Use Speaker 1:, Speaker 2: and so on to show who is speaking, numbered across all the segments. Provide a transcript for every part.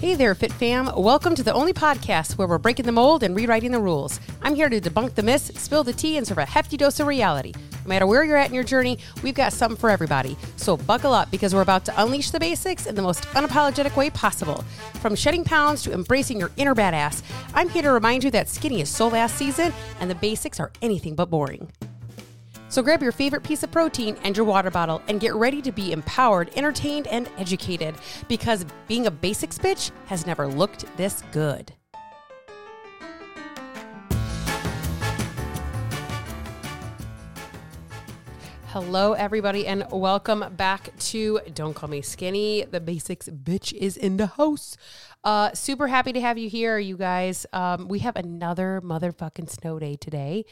Speaker 1: Hey there, Fit Fam. Welcome to the only podcast where we're breaking the mold and rewriting the rules. I'm here to debunk the myths, spill the tea, and serve a hefty dose of reality. No matter where you're at in your journey, we've got something for everybody. So buckle up because we're about to unleash the basics in the most unapologetic way possible. From shedding pounds to embracing your inner badass, I'm here to remind you that skinny is so last season and the basics are anything but boring. So grab your favorite piece of protein and your water bottle and get ready to be empowered, entertained, and educated because being a basics bitch has never looked this good. Hello, everybody, and welcome back to Don't Call Me Skinny. The basics bitch is in the house. Uh, super happy to have you here, you guys. Um, we have another motherfucking snow day today.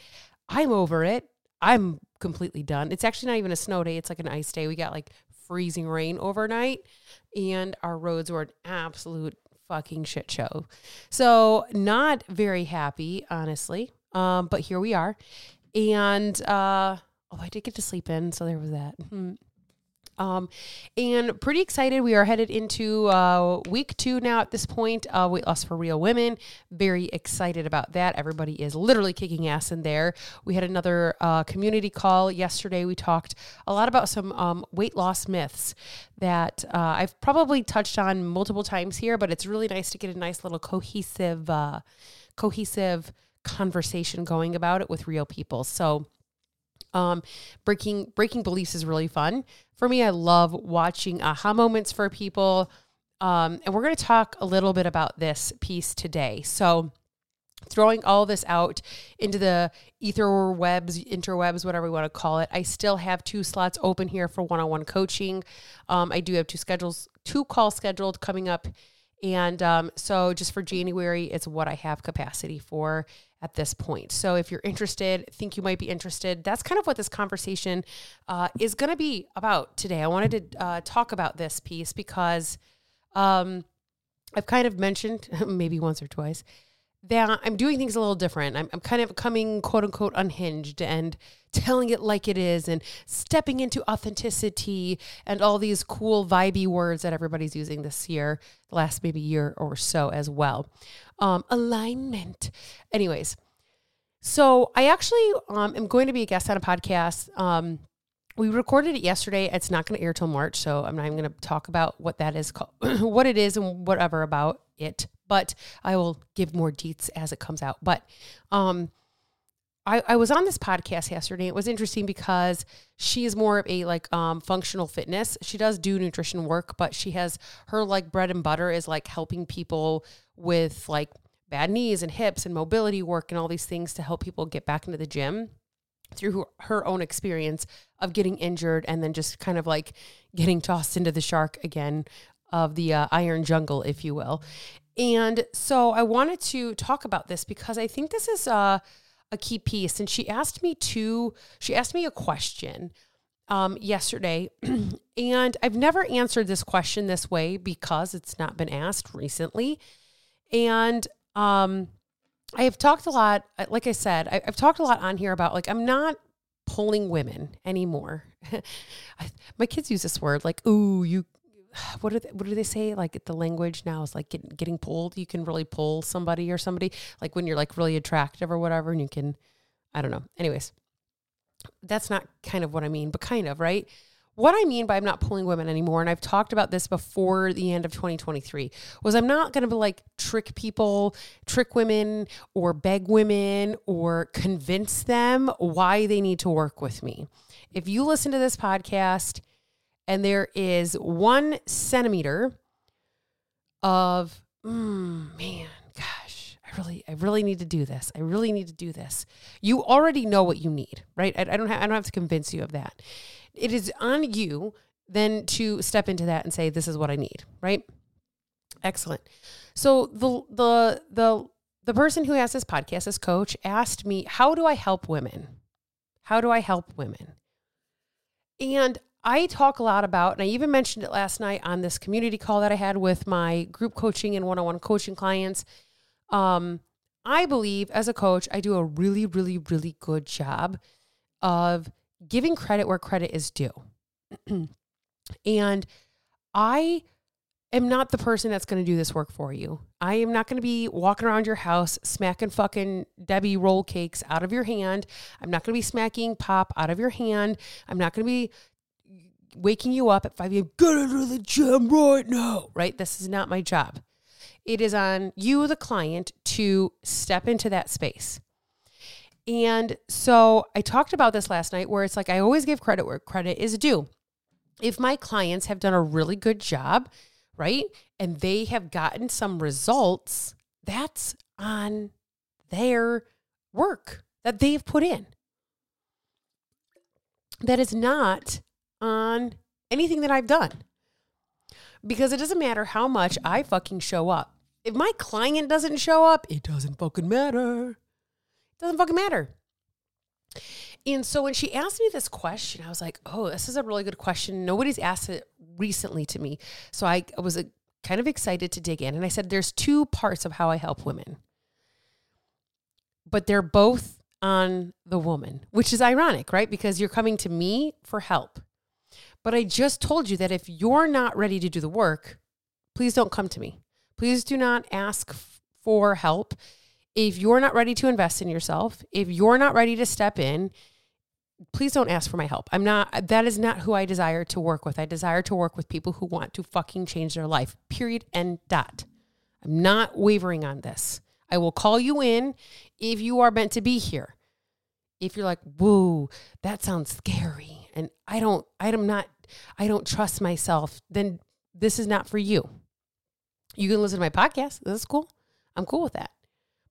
Speaker 1: I'm over it. I'm completely done. It's actually not even a snow day, it's like an ice day. We got like freezing rain overnight, and our roads were an absolute fucking shit show. So, not very happy, honestly. Um, but here we are. And uh, oh, I did get to sleep in, so there was that. Um, and pretty excited. We are headed into uh, week two now at this point. Uh, weight loss for real women. Very excited about that. Everybody is literally kicking ass in there. We had another uh, community call yesterday. We talked a lot about some um, weight loss myths that uh, I've probably touched on multiple times here, but it's really nice to get a nice little cohesive, uh, cohesive conversation going about it with real people. So um, breaking breaking beliefs is really fun for me. I love watching aha moments for people, um, and we're going to talk a little bit about this piece today. So, throwing all this out into the ether webs, interwebs, whatever we want to call it. I still have two slots open here for one-on-one coaching. Um, I do have two schedules, two calls scheduled coming up, and um, so just for January, it's what I have capacity for at this point. So if you're interested, think you might be interested, that's kind of what this conversation uh, is going to be about today. I wanted to uh, talk about this piece because um, I've kind of mentioned maybe once or twice that I'm doing things a little different. I'm, I'm kind of coming quote unquote unhinged and telling it like it is and stepping into authenticity and all these cool vibey words that everybody's using this year, the last maybe year or so as well. Um, alignment. Anyways, so I actually um, am going to be a guest on a podcast. Um, we recorded it yesterday. It's not going to air till March, so I'm not even going to talk about what that is called, what it is, and whatever about it. But I will give more deets as it comes out. But um, I, I was on this podcast yesterday. It was interesting because she is more of a like um, functional fitness. She does do nutrition work, but she has her like bread and butter is like helping people with like bad knees and hips and mobility work and all these things to help people get back into the gym through her own experience of getting injured and then just kind of like getting tossed into the shark again of the uh, iron jungle, if you will. And so I wanted to talk about this because I think this is a, a key piece. And she asked me to, she asked me a question um, yesterday. and I've never answered this question this way because it's not been asked recently. And um, I have talked a lot, like I said, I, have talked a lot on here about like, I'm not pulling women anymore. My kids use this word like, ooh, you, what do they, what do they say? Like the language now is like get, getting pulled. You can really pull somebody or somebody like when you're like really attractive or whatever, and you can, I don't know. Anyways, that's not kind of what I mean, but kind of right what I mean by I'm not pulling women anymore, and I've talked about this before the end of 2023, was I'm not going to like trick people, trick women, or beg women, or convince them why they need to work with me. If you listen to this podcast and there is one centimeter of, mm, man, gosh, I really, I really need to do this. I really need to do this. You already know what you need, right? I, I don't have, I don't have to convince you of that it is on you then to step into that and say, this is what I need, right? Excellent. So the the the the person who has this podcast, this coach, asked me, how do I help women? How do I help women? And I talk a lot about, and I even mentioned it last night on this community call that I had with my group coaching and one-on-one coaching clients. Um, I believe as a coach, I do a really, really, really good job of giving credit where credit is due. and I am not the person that's going to do this work for you. I am not going to be walking around your house smacking fucking Debbie roll cakes out of your hand. I'm not going to be smacking pop out of your hand. I'm not going to be waking you up at 5 a.m. Get into the gym right now. Right? This is not my job. It is on you, the client, to step into that space. And so I talked about this last night where it's like I always give credit where credit is due. If my clients have done a really good job, right? And they have gotten some results, that's on their work that they've put in. That is not on anything that I've done. Because it doesn't matter how much I fucking show up. If my client doesn't show up, it doesn't fucking matter. It doesn't fucking matter. And so when she asked me this question, I was like, oh, this is a really good question. Nobody's asked it recently to me. So I was uh, kind of excited to dig in. And I said, there's two parts of how I help women, but they're both on the woman, which is ironic, right? Because you're coming to me for help. But I just told you that if you're not ready to do the work, please don't come to me. Please do not ask for help. If you're not ready to invest in yourself, if you're not ready to step in, please don't ask for my help. I'm not, that is not who I desire to work with. I desire to work with people who want to fucking change their life, period and dot. I'm not wavering on this. I will call you in if you are meant to be here. If you're like, whoa, that sounds scary. And I don't, I'm not, I don't trust myself, then this is not for you. You can listen to my podcast. This is cool. I'm cool with that.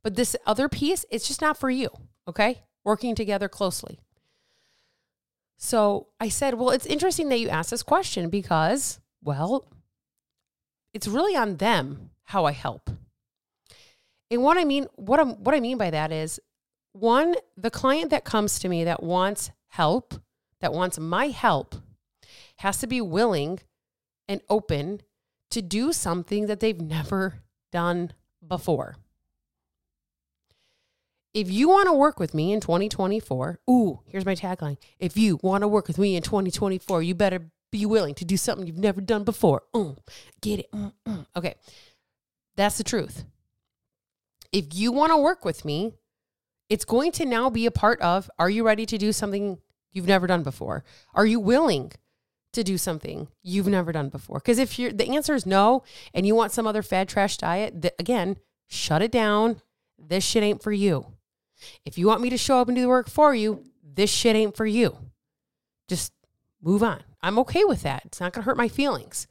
Speaker 1: But this other piece, it's just not for you. Okay. Working together closely. So I said, Well, it's interesting that you asked this question because, well, it's really on them how I help. And what I mean, what I'm what I mean by that is one, the client that comes to me that wants help, that wants my help, has to be willing and open to do something that they've never done before if you want to work with me in 2024, ooh, here's my tagline. If you want to work with me in 2024, you better be willing to do something you've never done before. Mm, get it? Mm, mm. Okay. That's the truth. If you want to work with me, it's going to now be a part of are you ready to do something you've never done before? Are you willing to do something you've never done before? Because if you're the answer is no and you want some other fad trash diet, th- again, shut it down. This shit ain't for you. If you want me to show up and do the work for you, this shit ain't for you. Just move on. I'm okay with that. It's not going to hurt my feelings.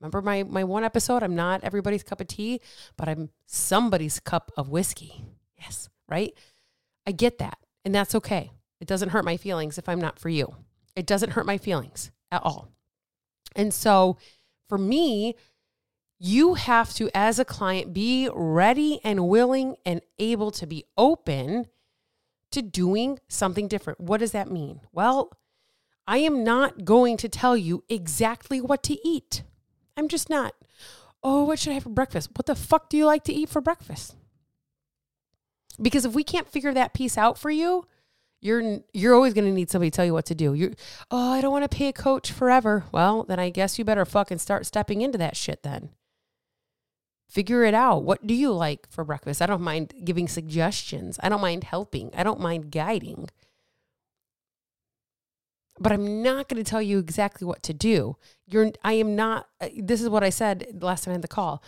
Speaker 1: Remember my my one episode, I'm not everybody's cup of tea, but I'm somebody's cup of whiskey. Yes, right? I get that. And that's okay. It doesn't hurt my feelings if I'm not for you. It doesn't hurt my feelings at all. And so for me, you have to, as a client, be ready and willing and able to be open to doing something different. What does that mean? Well, I am not going to tell you exactly what to eat. I'm just not. Oh, what should I have for breakfast? What the fuck do you like to eat for breakfast? Because if we can't figure that piece out for you, you're you're always going to need somebody to tell you what to do. You oh, I don't want to pay a coach forever. Well, then I guess you better fucking start stepping into that shit then. Figure it out. What do you like for breakfast? I don't mind giving suggestions. I don't mind helping. I don't mind guiding. But I'm not going to tell you exactly what to do. You're I am not uh, this is what I said last time I had the call.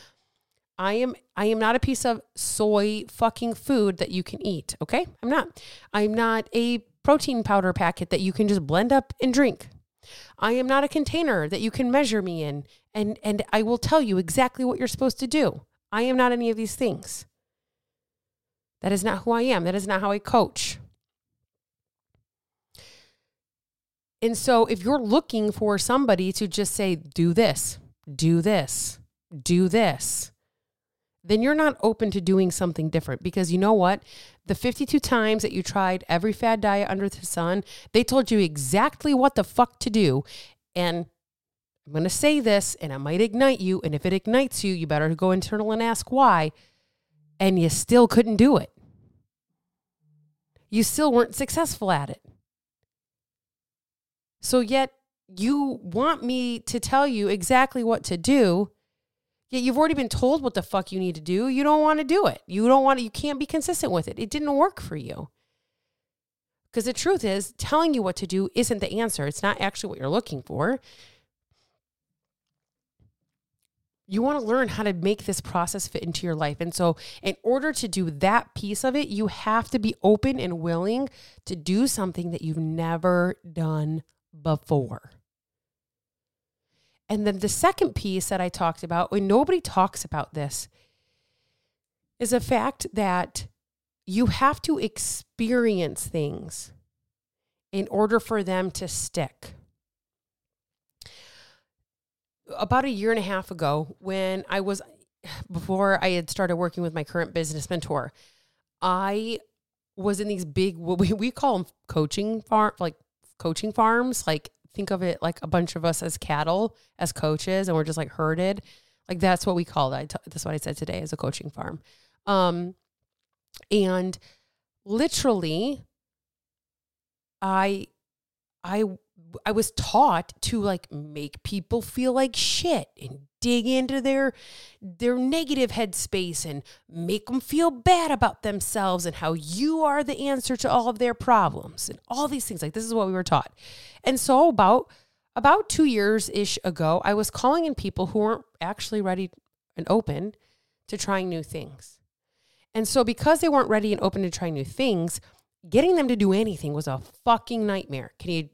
Speaker 1: I am I am not a piece of soy fucking food that you can eat, okay? I'm not. I'm not a protein powder packet that you can just blend up and drink. I am not a container that you can measure me in and and I will tell you exactly what you're supposed to do. I am not any of these things. That is not who I am. That is not how I coach. And so if you're looking for somebody to just say do this, do this, do this, then you're not open to doing something different because you know what? The 52 times that you tried every fad diet under the sun, they told you exactly what the fuck to do. And I'm going to say this and it might ignite you. And if it ignites you, you better go internal and ask why. And you still couldn't do it. You still weren't successful at it. So, yet you want me to tell you exactly what to do Yet you've already been told what the fuck you need to do. You don't want to do it. You don't want to, you can't be consistent with it. It didn't work for you. Because the truth is, telling you what to do isn't the answer. It's not actually what you're looking for. You want to learn how to make this process fit into your life. And so, in order to do that piece of it, you have to be open and willing to do something that you've never done before. And then the second piece that I talked about, when nobody talks about this, is the fact that you have to experience things in order for them to stick. About a year and a half ago, when I was, before I had started working with my current business mentor, I was in these big, what we, we call them coaching farm, like coaching farms. Like, think of it like a bunch of us as cattle, as coaches, and we're just like herded. Like, that's what we call it. That's what I said today as a coaching farm. Um, and literally I I I was taught to like make people feel like shit and dig into their their negative headspace and make them feel bad about themselves and how you are the answer to all of their problems and all these things like this is what we were taught. And so about about 2 years ish ago, I was calling in people who weren't actually ready and open to trying new things. And so, because they weren't ready and open to try new things, getting them to do anything was a fucking nightmare. Can you?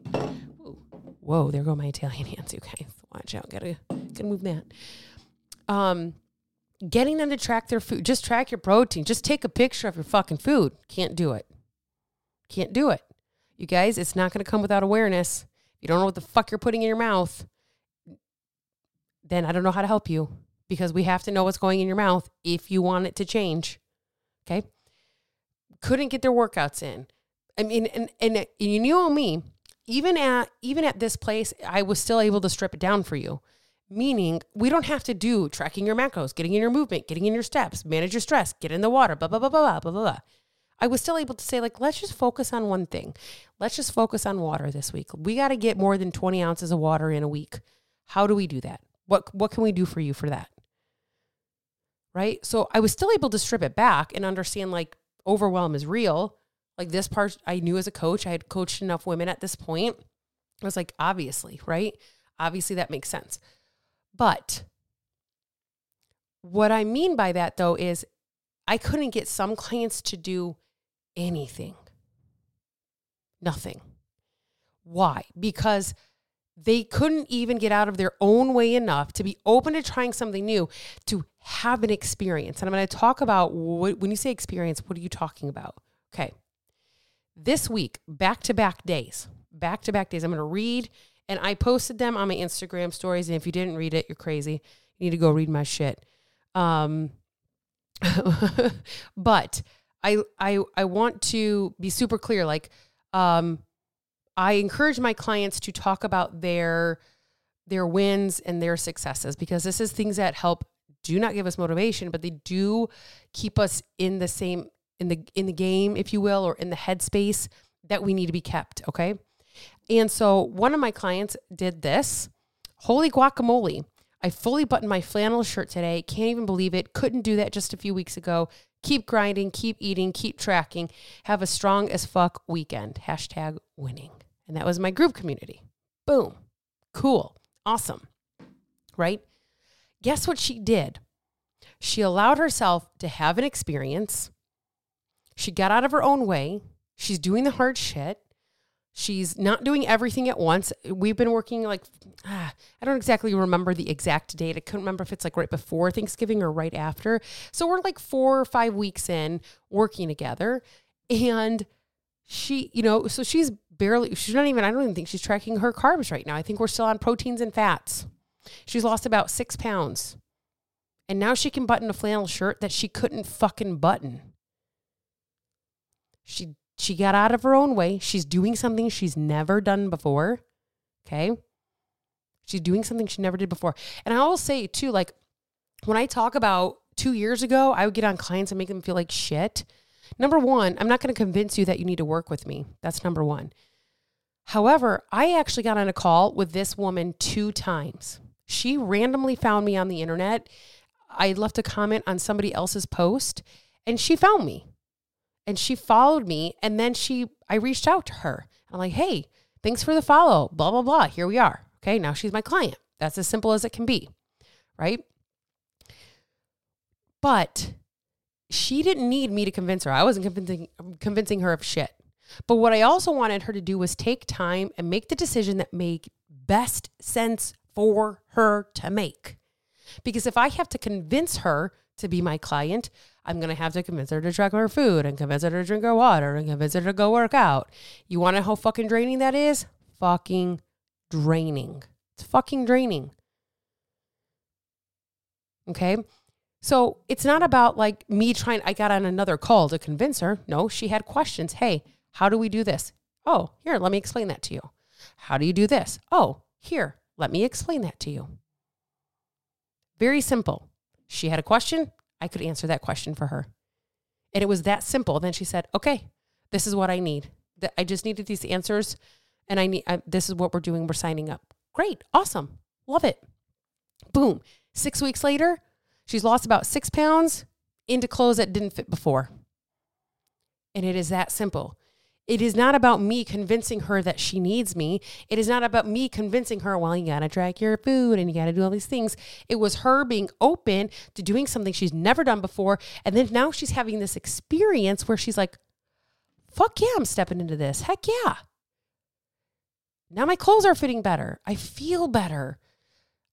Speaker 1: Whoa, there go my Italian hands. Okay, watch out. Gotta gotta move that. Um, getting them to track their food. Just track your protein. Just take a picture of your fucking food. Can't do it. Can't do it. You guys, it's not to come without awareness. You don't know what the fuck you're putting in your mouth, then I don't know how to help you because we have to know what's going in your mouth if you want it to change. Okay. Couldn't get their workouts in. I mean, and, and, and you know me, even at even at this place, I was still able to strip it down for you. Meaning, we don't have to do tracking your macros, getting in your movement, getting in your steps, manage your stress, get in the water, blah blah blah blah blah blah blah. I was still able to say like, let's just focus on one thing. Let's just focus on water this week. We got to get more than twenty ounces of water in a week. How do we do that? What what can we do for you for that? right? So I was still able to strip it back and understand like overwhelm is real. Like this part I knew as a coach, I had coached enough women at this point. I was like, obviously, right? Obviously that makes sense. But what I mean by that though is I couldn't get some clients to do anything. Nothing. Why? Because they couldn't even get out of their own way enough to be open to trying something new, to have an experience. And I'm going to talk about what, when you say experience, what are you talking about? Okay. This week, back to back days, back to back days, I'm going to read, and I posted them on my Instagram stories. And if you didn't read it, you're crazy. You need to go read my shit. Um, but I, I, I want to be super clear. Like, um, I encourage my clients to talk about their their wins and their successes because this is things that help do not give us motivation, but they do keep us in the same in the in the game, if you will, or in the headspace that we need to be kept. Okay. And so one of my clients did this. Holy guacamole. I fully buttoned my flannel shirt today. Can't even believe it. Couldn't do that just a few weeks ago. Keep grinding, keep eating, keep tracking. Have a strong as fuck weekend. Hashtag winning. And that was my group community. Boom. Cool. Awesome. Right? Guess what she did? She allowed herself to have an experience. She got out of her own way. She's doing the hard shit. She's not doing everything at once. We've been working like, ah, I don't exactly remember the exact date. I couldn't remember if it's like right before Thanksgiving or right after. So we're like four or five weeks in working together. And she, you know, so she's barely, she's not even, I don't even think she's tracking her carbs right now. I think we're still on proteins and fats. She's lost about six pounds. And now she can button a flannel shirt that she couldn't fucking button. She she got out of her own way. She's doing something she's never done before. Okay? She's doing something she never did before. And I will say too, like when I talk about two years ago, I would get on clients and make them feel like shit. Number one, I'm not going to convince you that you need to work with me. That's number one. However, I actually got on a call with this woman two times. She randomly found me on the internet. I left a comment on somebody else's post and she found me and she followed me. And then she, I reached out to her. I'm like, hey, thanks for the follow, blah, blah, blah. Here we are. Okay. Now she's my client. That's as simple as it can be. Right. But she didn't need me to convince her. I wasn't convincing, convincing her of shit. But what I also wanted her to do was take time and make the decision that made best sense for her to make. Because if I have to convince her to be my client, I'm going to have to convince her to track her food and convince her to drink her water and convince her to go work out. You want to know how fucking draining that is? Fucking draining. It's fucking draining. Okay. So it's not about like me trying, I got on another call to convince her. No, she had questions. Hey, how do we do this? Oh, here, let me explain that to you. How do you do this? Oh, here, let me explain that to you. Very simple. She had a question. I could answer that question for her. And it was that simple. Then she said, okay, this is what I need. I just needed these answers and I need, I, this is what we're doing. We're signing up. Great. Awesome. Love it. Boom. Six weeks later, she's lost about six pounds into clothes that didn't fit before. And it is that simple. It is not about me convincing her that she needs me. It is not about me convincing her, well, you gotta track your food and you gotta do all these things. It was her being open to doing something she's never done before. And then now she's having this experience where she's like, fuck yeah, I'm stepping into this. Heck yeah. Now my clothes are fitting better. I feel better.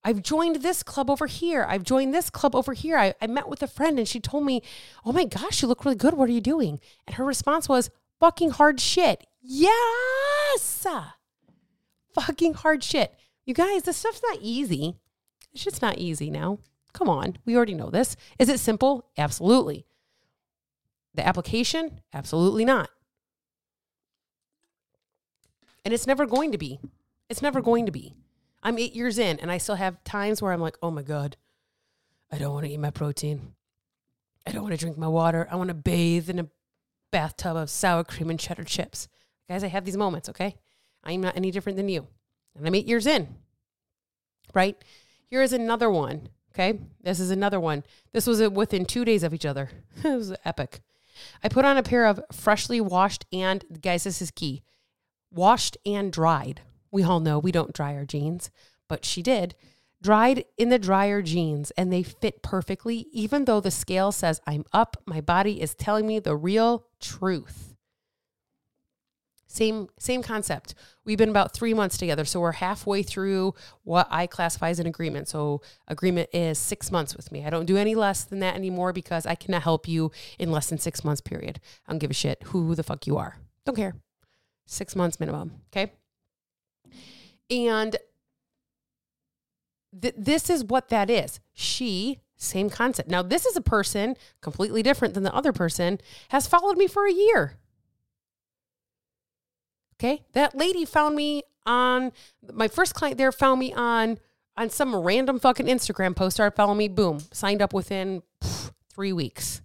Speaker 1: I've joined this club over here. I've joined this club over here. I, I met with a friend and she told me, Oh my gosh, you look really good. What are you doing? And her response was, fucking hard shit. Yes. Fucking hard shit. You guys, this stuff's not easy. It's just not easy now. Come on. We already know this. Is it simple? Absolutely. The application? Absolutely not. And it's never going to be. It's never going to be. I'm eight years in and I still have times where I'm like, oh my God, I don't want to eat my protein. I don't want to drink my water. I want to bathe in a bathtub of sour cream and cheddar chips. Guys, I have these moments, okay? I'm not any different than you. And I'm eight years in, right? Here is another one, okay? This is another one. This was within two days of each other. it was epic. I put on a pair of freshly washed and, guys, this is key washed and dried. We all know we don't dry our jeans, but she did dried in the dryer jeans and they fit perfectly, even though the scale says I'm up. My body is telling me the real truth. Same, same concept. We've been about three months together. So we're halfway through what I classify as an agreement. So agreement is six months with me. I don't do any less than that anymore because I cannot help you in less than six months period. I don't give a shit who the fuck you are. Don't care. Six months minimum. Okay. And th- this is what that is. She, same concept. Now, this is a person completely different than the other person, has followed me for a year. Okay. That lady found me on my first client there found me on on some random fucking Instagram post, started following me, boom, signed up within pff, three weeks.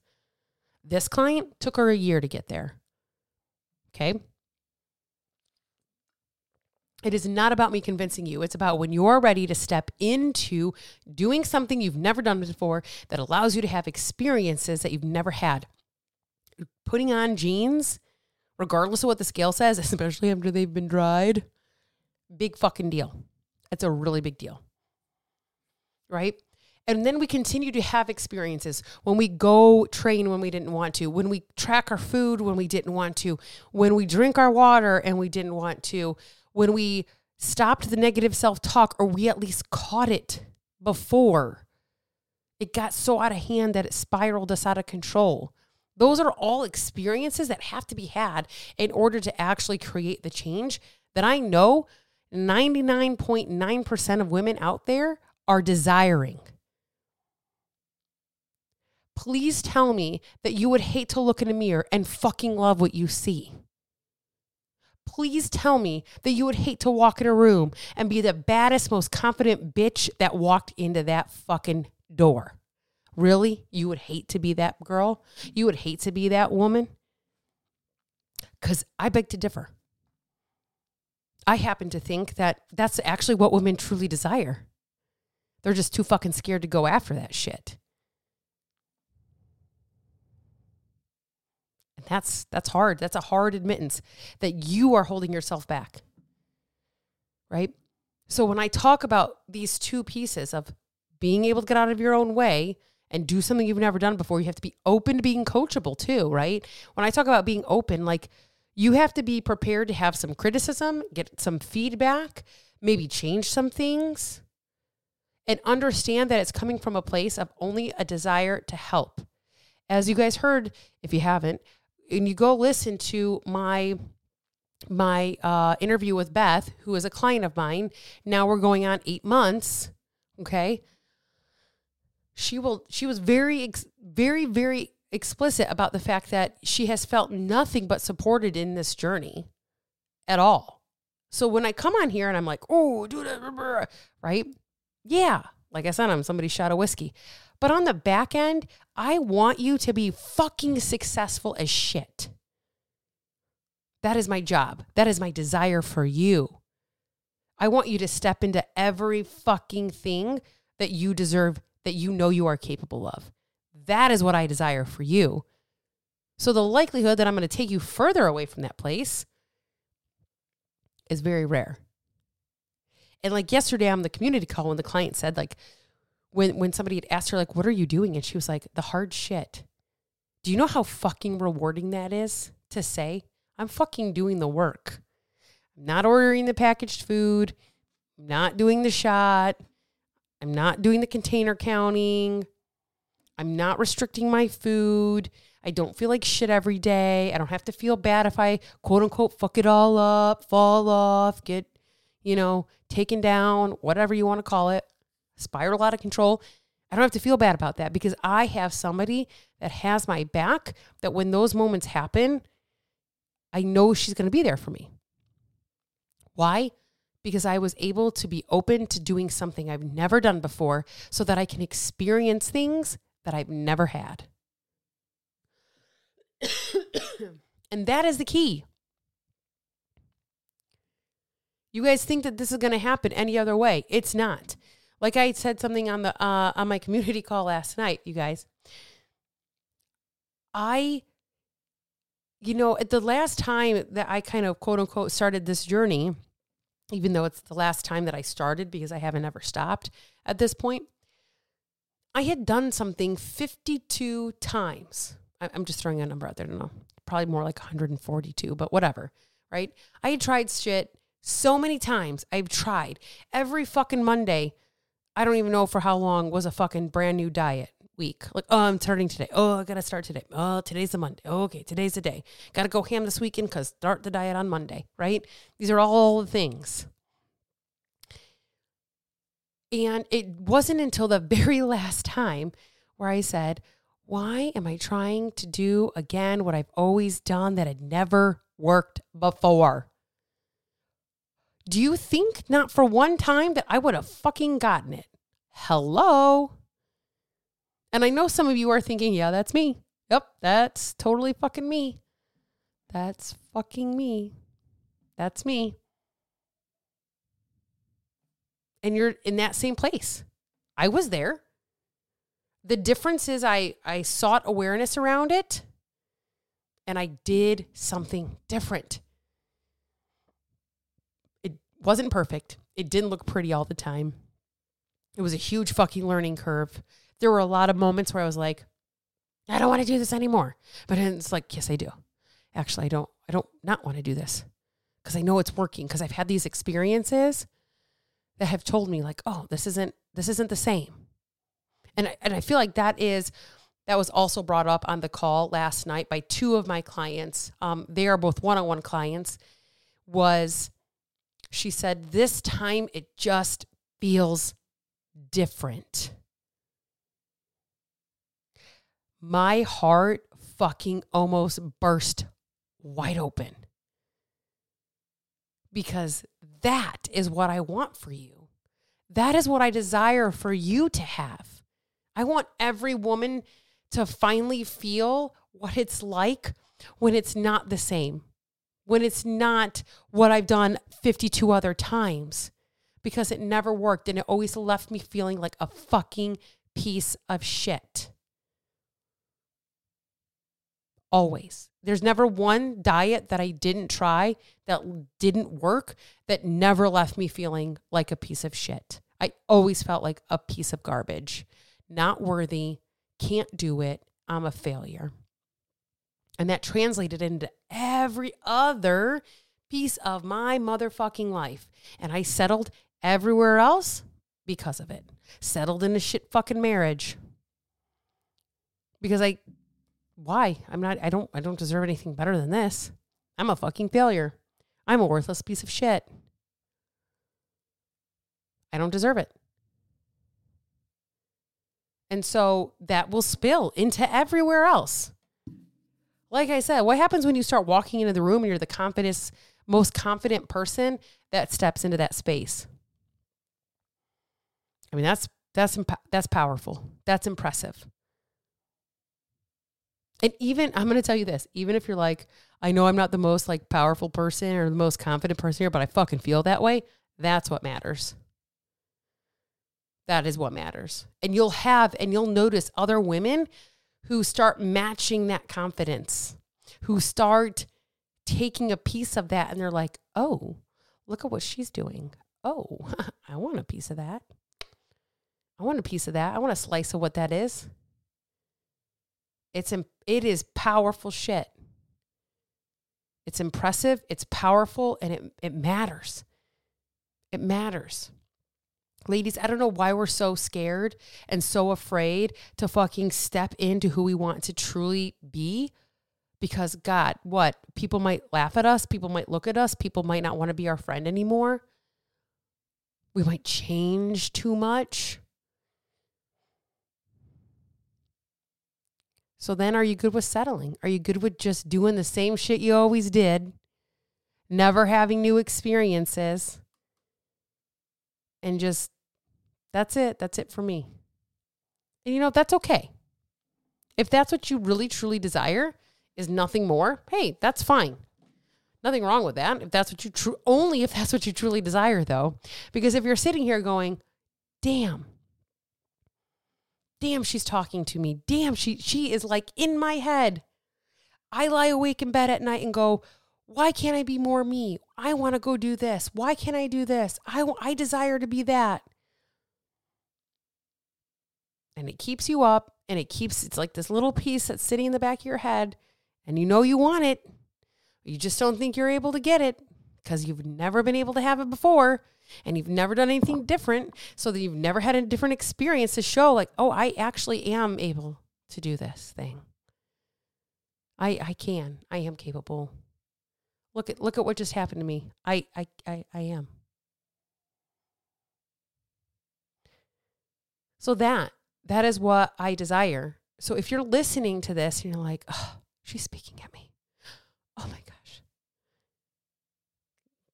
Speaker 1: This client took her a year to get there. Okay. It is not about me convincing you. It's about when you're ready to step into doing something you've never done before that allows you to have experiences that you've never had. Putting on jeans, regardless of what the scale says, especially after they've been dried, big fucking deal. It's a really big deal. Right? And then we continue to have experiences when we go train when we didn't want to, when we track our food when we didn't want to, when we drink our water and we didn't want to when we stopped the negative self talk, or we at least caught it before it got so out of hand that it spiraled us out of control. Those are all experiences that have to be had in order to actually create the change that I know 99.9% of women out there are desiring. Please tell me that you would hate to look in a mirror and fucking love what you see please tell me that you would hate to walk in a room and be the baddest, most confident bitch that walked into that fucking door. Really? You would hate to be that girl? You would hate to be that woman? Because I beg to differ. I happen to think that that's actually what women truly desire. They're just too fucking scared to go after that shit. That's that's hard. That's a hard admittance that you are holding yourself back. Right? So when I talk about these two pieces of being able to get out of your own way and do something you've never done before, you have to be open to being coachable too, right? When I talk about being open, like you have to be prepared to have some criticism, get some feedback, maybe change some things, and understand that it's coming from a place of only a desire to help. As you guys heard, if you haven't, and you go listen to my my uh, interview with Beth, who is a client of mine. Now we're going on eight months. Okay. She will. She was very, very, very explicit about the fact that she has felt nothing but supported in this journey at all. So when I come on here and I'm like, oh, do that, right? Yeah, like I said, I'm somebody shot a whiskey. But on the back end, I want you to be fucking successful as shit. That is my job. That is my desire for you. I want you to step into every fucking thing that you deserve, that you know you are capable of. That is what I desire for you. So the likelihood that I'm going to take you further away from that place is very rare. And like yesterday on the community call, when the client said, like, when when somebody had asked her, like, what are you doing? And she was like, the hard shit. Do you know how fucking rewarding that is to say? I'm fucking doing the work. I'm not ordering the packaged food. I'm not doing the shot. I'm not doing the container counting. I'm not restricting my food. I don't feel like shit every day. I don't have to feel bad if I quote unquote fuck it all up, fall off, get, you know, taken down, whatever you want to call it, spiral out of control. I don't have to feel bad about that because I have somebody that has my back that when those moments happen, I know she's going to be there for me. Why? Because I was able to be open to doing something I've never done before so that I can experience things that I've never had. and that is the key. You guys think that this is going to happen any other way? It's not. Like I said something on the uh, on my community call last night, you guys. I you know, at the last time that I kind of quote unquote started this journey, even though it's the last time that I started because I haven't ever stopped at this point, I had done something 52 times. I'm just throwing a number out there. I don't know. Probably more like 142, but whatever. Right? I had tried shit so many times. I've tried every fucking Monday. I don't even know for how long was a fucking brand new diet week. Like, oh, I'm starting today. Oh, I got to start today. Oh, today's the Monday. Oh, okay, today's the day. Got to go ham this weekend because start the diet on Monday, right? These are all the things. And it wasn't until the very last time where I said, why am I trying to do again what I've always done that had never worked before? Do you think not for one time that I would have fucking gotten it? Hello? And I know some of you are thinking, yeah, that's me. Yep, that's totally fucking me. That's fucking me. That's me. And you're in that same place. I was there. The difference is I I sought awareness around it and I did something different. Wasn't perfect. It didn't look pretty all the time. It was a huge fucking learning curve there were a lot of moments where I was like, I don't want to do this anymore. But it's like, yes, I do. Actually, I don't, I don't not want to do this because I know it's working because I've had these experiences that have told me like, oh, this isn't, this isn't the same. And I, and I feel like that is, that was also brought up on the call last night by two of my clients. Um, they are both one-on-one clients. Was she said this time it just feels different my heart fucking almost burst wide open. Because that is what I want for you. That is what I desire for you to have. I want every woman to finally feel what it's like when it's not the same, when it's not what I've done 52 other times, because it never worked and it always left me feeling like a fucking piece of shit. Always. There's never one diet that I didn't try that didn't work that never left me feeling like a piece of shit. I always felt like a piece of garbage, not worthy, can't do it, I'm a failure. And that translated into every other piece of my motherfucking life. And I settled everywhere else because of it. Settled in a shit fucking marriage. Because I why? I'm not I don't I don't deserve anything better than this. I'm a fucking failure. I'm a worthless piece of shit. I don't deserve it. And so that will spill into everywhere else. Like I said, what happens when you start walking into the room and you're the confident, most confident person that steps into that space? I mean, that's that's that's powerful. That's impressive. And even I'm going to tell you this, even if you're like, I know I'm not the most like powerful person or the most confident person here, but I fucking feel that way, that's what matters. That is what matters. And you'll have and you'll notice other women who start matching that confidence, who start taking a piece of that and they're like, "Oh, look at what she's doing. Oh, I want a piece of that. I want a piece of that. I want a slice of what that is." It's it is powerful shit. It's impressive, it's powerful, and it, it matters. It matters. Ladies, I don't know why we're so scared and so afraid to fucking step into who we want to truly be. Because, God, what? People might laugh at us. People might look at us. People might not want to be our friend anymore. We might change too much. So then are you good with settling? Are you good with just doing the same shit you always did? Never having new experiences? And just that's it. That's it for me. And you know, that's okay. If that's what you really truly desire is nothing more, hey, that's fine. Nothing wrong with that. If that's what you true only if that's what you truly desire though. Because if you're sitting here going, "Damn, damn she's talking to me damn she she is like in my head i lie awake in bed at night and go why can't i be more me? I want to go do this. Why can't i do this? I i desire to be that. And it keeps you up and it keeps it's like this little piece that's sitting in the back of your head and you know you want it. You just don't think you're able to get it because you've never been able to have it before and you've never done anything different so that you've never had a different experience to show like oh i actually am able to do this thing. I i can. I am capable look at look at what just happened to me i i i, I am so that that is what i desire so if you're listening to this and you're like oh she's speaking at me oh my gosh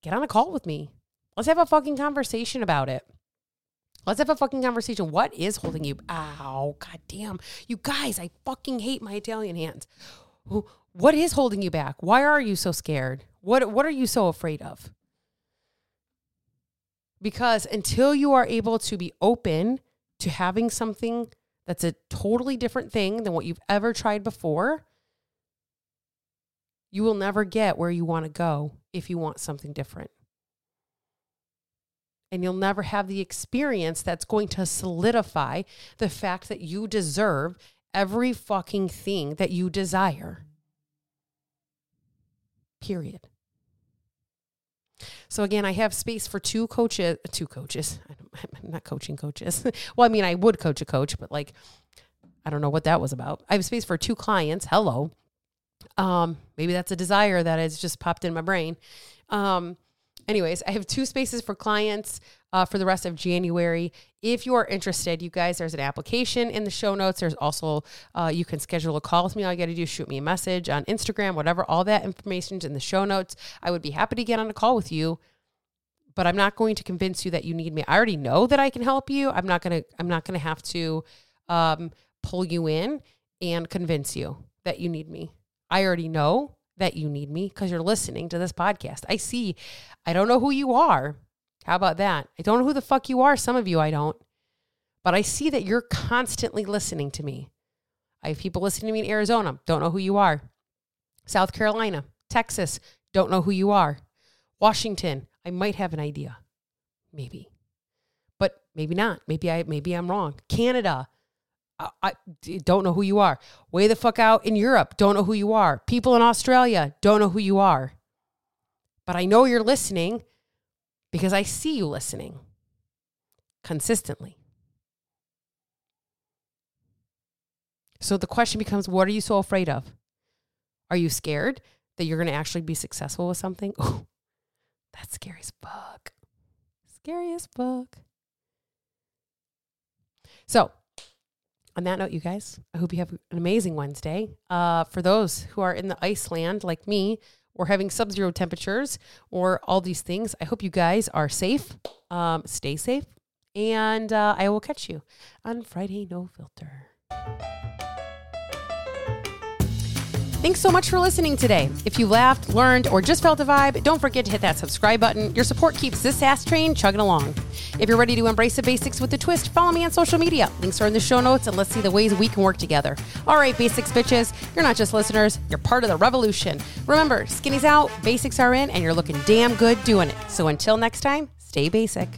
Speaker 1: get on a call with me Let's have a fucking conversation about it. Let's have a fucking conversation. What is holding you? Ow, god damn. You guys, I fucking hate my Italian hands. What is holding you back? Why are you so scared? What what are you so afraid of? Because until you are able to be open to having something that's a totally different thing than what you've ever tried before, you will never get where you want to go if you want something different and you'll never have the experience that's going to solidify the fact that you deserve every fucking thing that you desire. Period. So again, I have space for two coaches, two coaches. I'm not coaching coaches. well, I mean, I would coach a coach, but like, I don't know what that was about. I have space for two clients. Hello. Um, maybe that's a desire that has just popped in my brain. Um, anyways, I have two spaces for clients uh, for the rest of January. If you are interested, you guys, there's an application in the show notes. There's also, uh, you can schedule a call with me. All you got to do is shoot me a message on Instagram, whatever. All that information is in the show notes. I would be happy to get on a call with you but I'm not going to convince you that you need me. I already know that I can help you. I'm not gonna. I'm not gonna have to um, pull you in and convince you that you need me. I already know that you need me because you're listening to this podcast. I see. I don't know who you are. How about that? I don't know who the fuck you are. Some of you I don't. But I see that you're constantly listening to me. I have people listening to me in Arizona. Don't know who you are. South Carolina, Texas, don't know who you are. Washington, I might have an idea. Maybe. But maybe not. Maybe I maybe I'm wrong. Canada, I, I don't know who you are. Way the fuck out in Europe, don't know who you are. People in Australia, don't know who you are. But I know you're listening because I see you listening consistently. So the question becomes what are you so afraid of? Are you scared that you're going to actually be successful with something? Oh, that's scary as fuck. Scary as fuck. So, on that note, you guys, I hope you have an amazing Wednesday. Uh, for those who are in the Iceland like me, or having sub zero temperatures, or all these things, I hope you guys are safe. Um, stay safe. And uh, I will catch you on Friday No Filter. Thanks so much for listening today. If you laughed, learned, or just felt a vibe, don't forget to hit that subscribe button. Your support keeps this ass train chugging along. If you're ready to embrace the basics with a twist, follow me on social media. Links are in the show notes, and let's see the ways we can work together. All right, basics bitches, you're not just listeners, you're part of the revolution. Remember, skinny's out, basics are in, and you're looking damn good doing it. So until next time, stay basic.